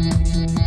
Música